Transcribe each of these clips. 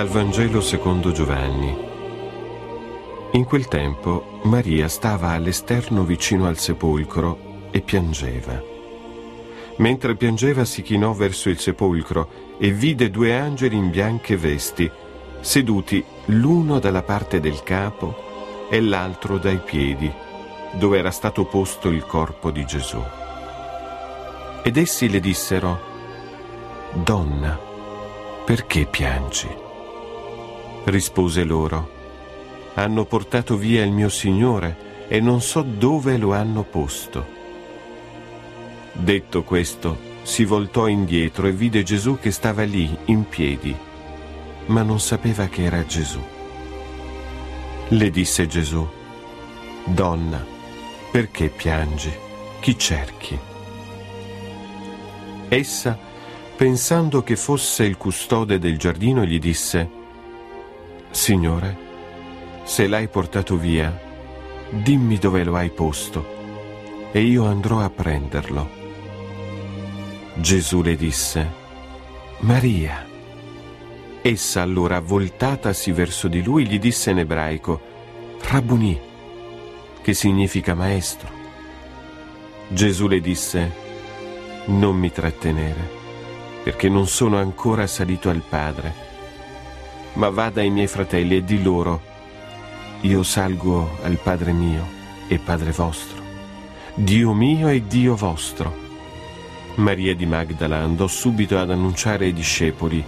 Dal Vangelo secondo Giovanni. In quel tempo Maria stava all'esterno vicino al sepolcro e piangeva. Mentre piangeva si chinò verso il sepolcro e vide due angeli in bianche vesti, seduti l'uno dalla parte del capo e l'altro dai piedi, dove era stato posto il corpo di Gesù. Ed essi le dissero, Donna, perché piangi? Rispose loro. Hanno portato via il mio Signore e non so dove lo hanno posto. Detto questo, si voltò indietro e vide Gesù che stava lì, in piedi, ma non sapeva che era Gesù. Le disse Gesù, Donna, perché piangi? Chi cerchi? Essa, pensando che fosse il custode del giardino, gli disse, Signore, se l'hai portato via, dimmi dove lo hai posto e io andrò a prenderlo. Gesù le disse, Maria. Essa allora, voltatasi verso di lui, gli disse in ebraico, Rabuni, che significa maestro. Gesù le disse, Non mi trattenere, perché non sono ancora salito al Padre ma vada ai miei fratelli e di loro, io salgo al Padre mio e Padre vostro, Dio mio e Dio vostro. Maria di Magdala andò subito ad annunciare ai discepoli,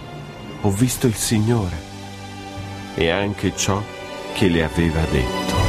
ho visto il Signore, e anche ciò che le aveva detto.